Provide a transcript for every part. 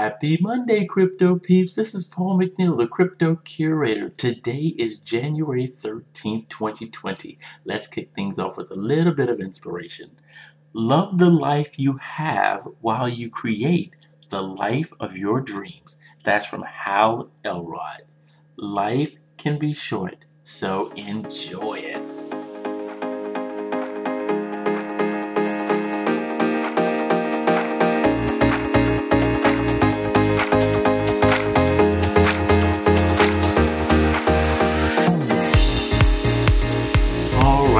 Happy Monday, Crypto Peeps. This is Paul McNeil, the Crypto Curator. Today is January 13th, 2020. Let's kick things off with a little bit of inspiration. Love the life you have while you create the life of your dreams. That's from Hal Elrod. Life can be short, so enjoy it.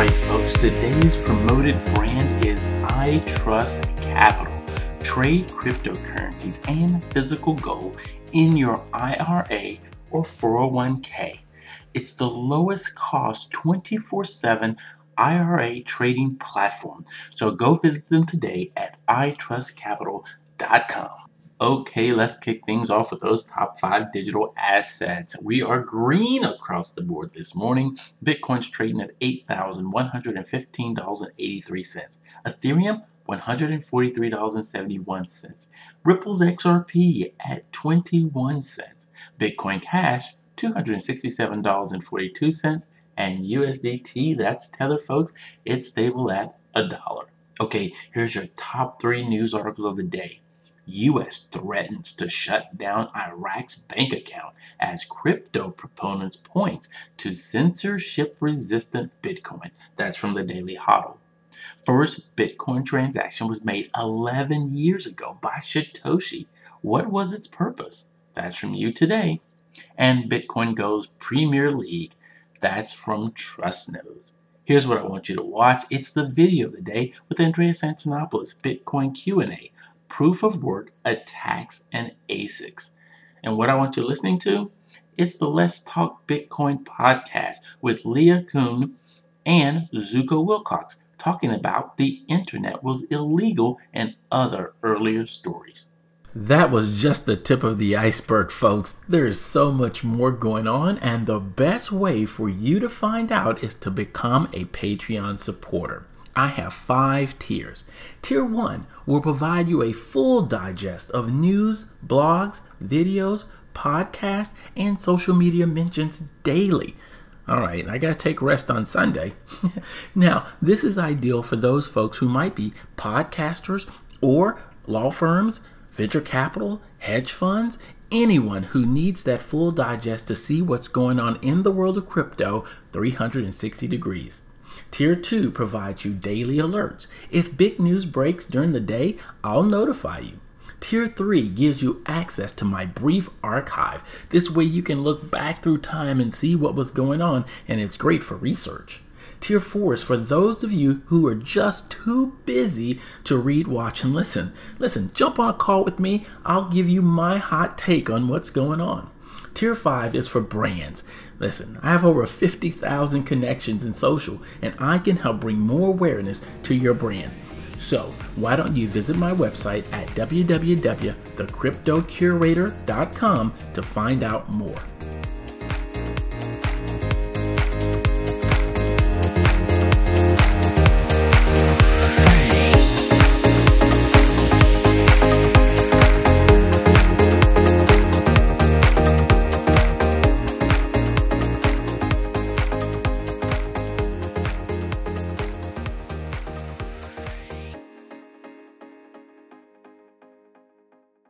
Alright, folks, today's promoted brand is I Trust Capital. Trade cryptocurrencies and physical gold in your IRA or 401k. It's the lowest cost 24 7 IRA trading platform. So go visit them today at itrustcapital.com. Okay, let's kick things off with those top five digital assets. We are green across the board this morning. Bitcoin's trading at $8,115.83. Ethereum, $143.71. Ripple's XRP at 21 cents. Bitcoin Cash, $267.42. And USDT, that's Tether, folks, it's stable at a dollar. Okay, here's your top three news articles of the day. U.S. threatens to shut down Iraq's bank account as crypto proponents point to censorship resistant Bitcoin. That's from the Daily Hodl. First Bitcoin transaction was made 11 years ago by Satoshi. What was its purpose? That's from U.Today. And Bitcoin goes Premier League. That's from TrustNodes. Here's what I want you to watch. It's the video of the day with Andreas Antonopoulos, Bitcoin Q&A proof of work, attacks, and ASICs. And what I want you listening to? It's the Let's Talk Bitcoin podcast with Leah Kuhn and Zooko Wilcox talking about the internet was illegal and other earlier stories. That was just the tip of the iceberg, folks. There is so much more going on, and the best way for you to find out is to become a Patreon supporter. I have five tiers. Tier 1 will provide you a full digest of news, blogs, videos, podcasts, and social media mentions daily. All right, I got to take rest on Sunday. now, this is ideal for those folks who might be podcasters or law firms, venture capital, hedge funds, anyone who needs that full digest to see what's going on in the world of crypto 360 degrees. Tier 2 provides you daily alerts. If big news breaks during the day, I'll notify you. Tier 3 gives you access to my brief archive. This way you can look back through time and see what was going on, and it's great for research. Tier 4 is for those of you who are just too busy to read, watch, and listen. Listen, jump on a call with me. I'll give you my hot take on what's going on. Tier 5 is for brands. Listen, I have over 50,000 connections in social, and I can help bring more awareness to your brand. So, why don't you visit my website at www.thecryptocurator.com to find out more.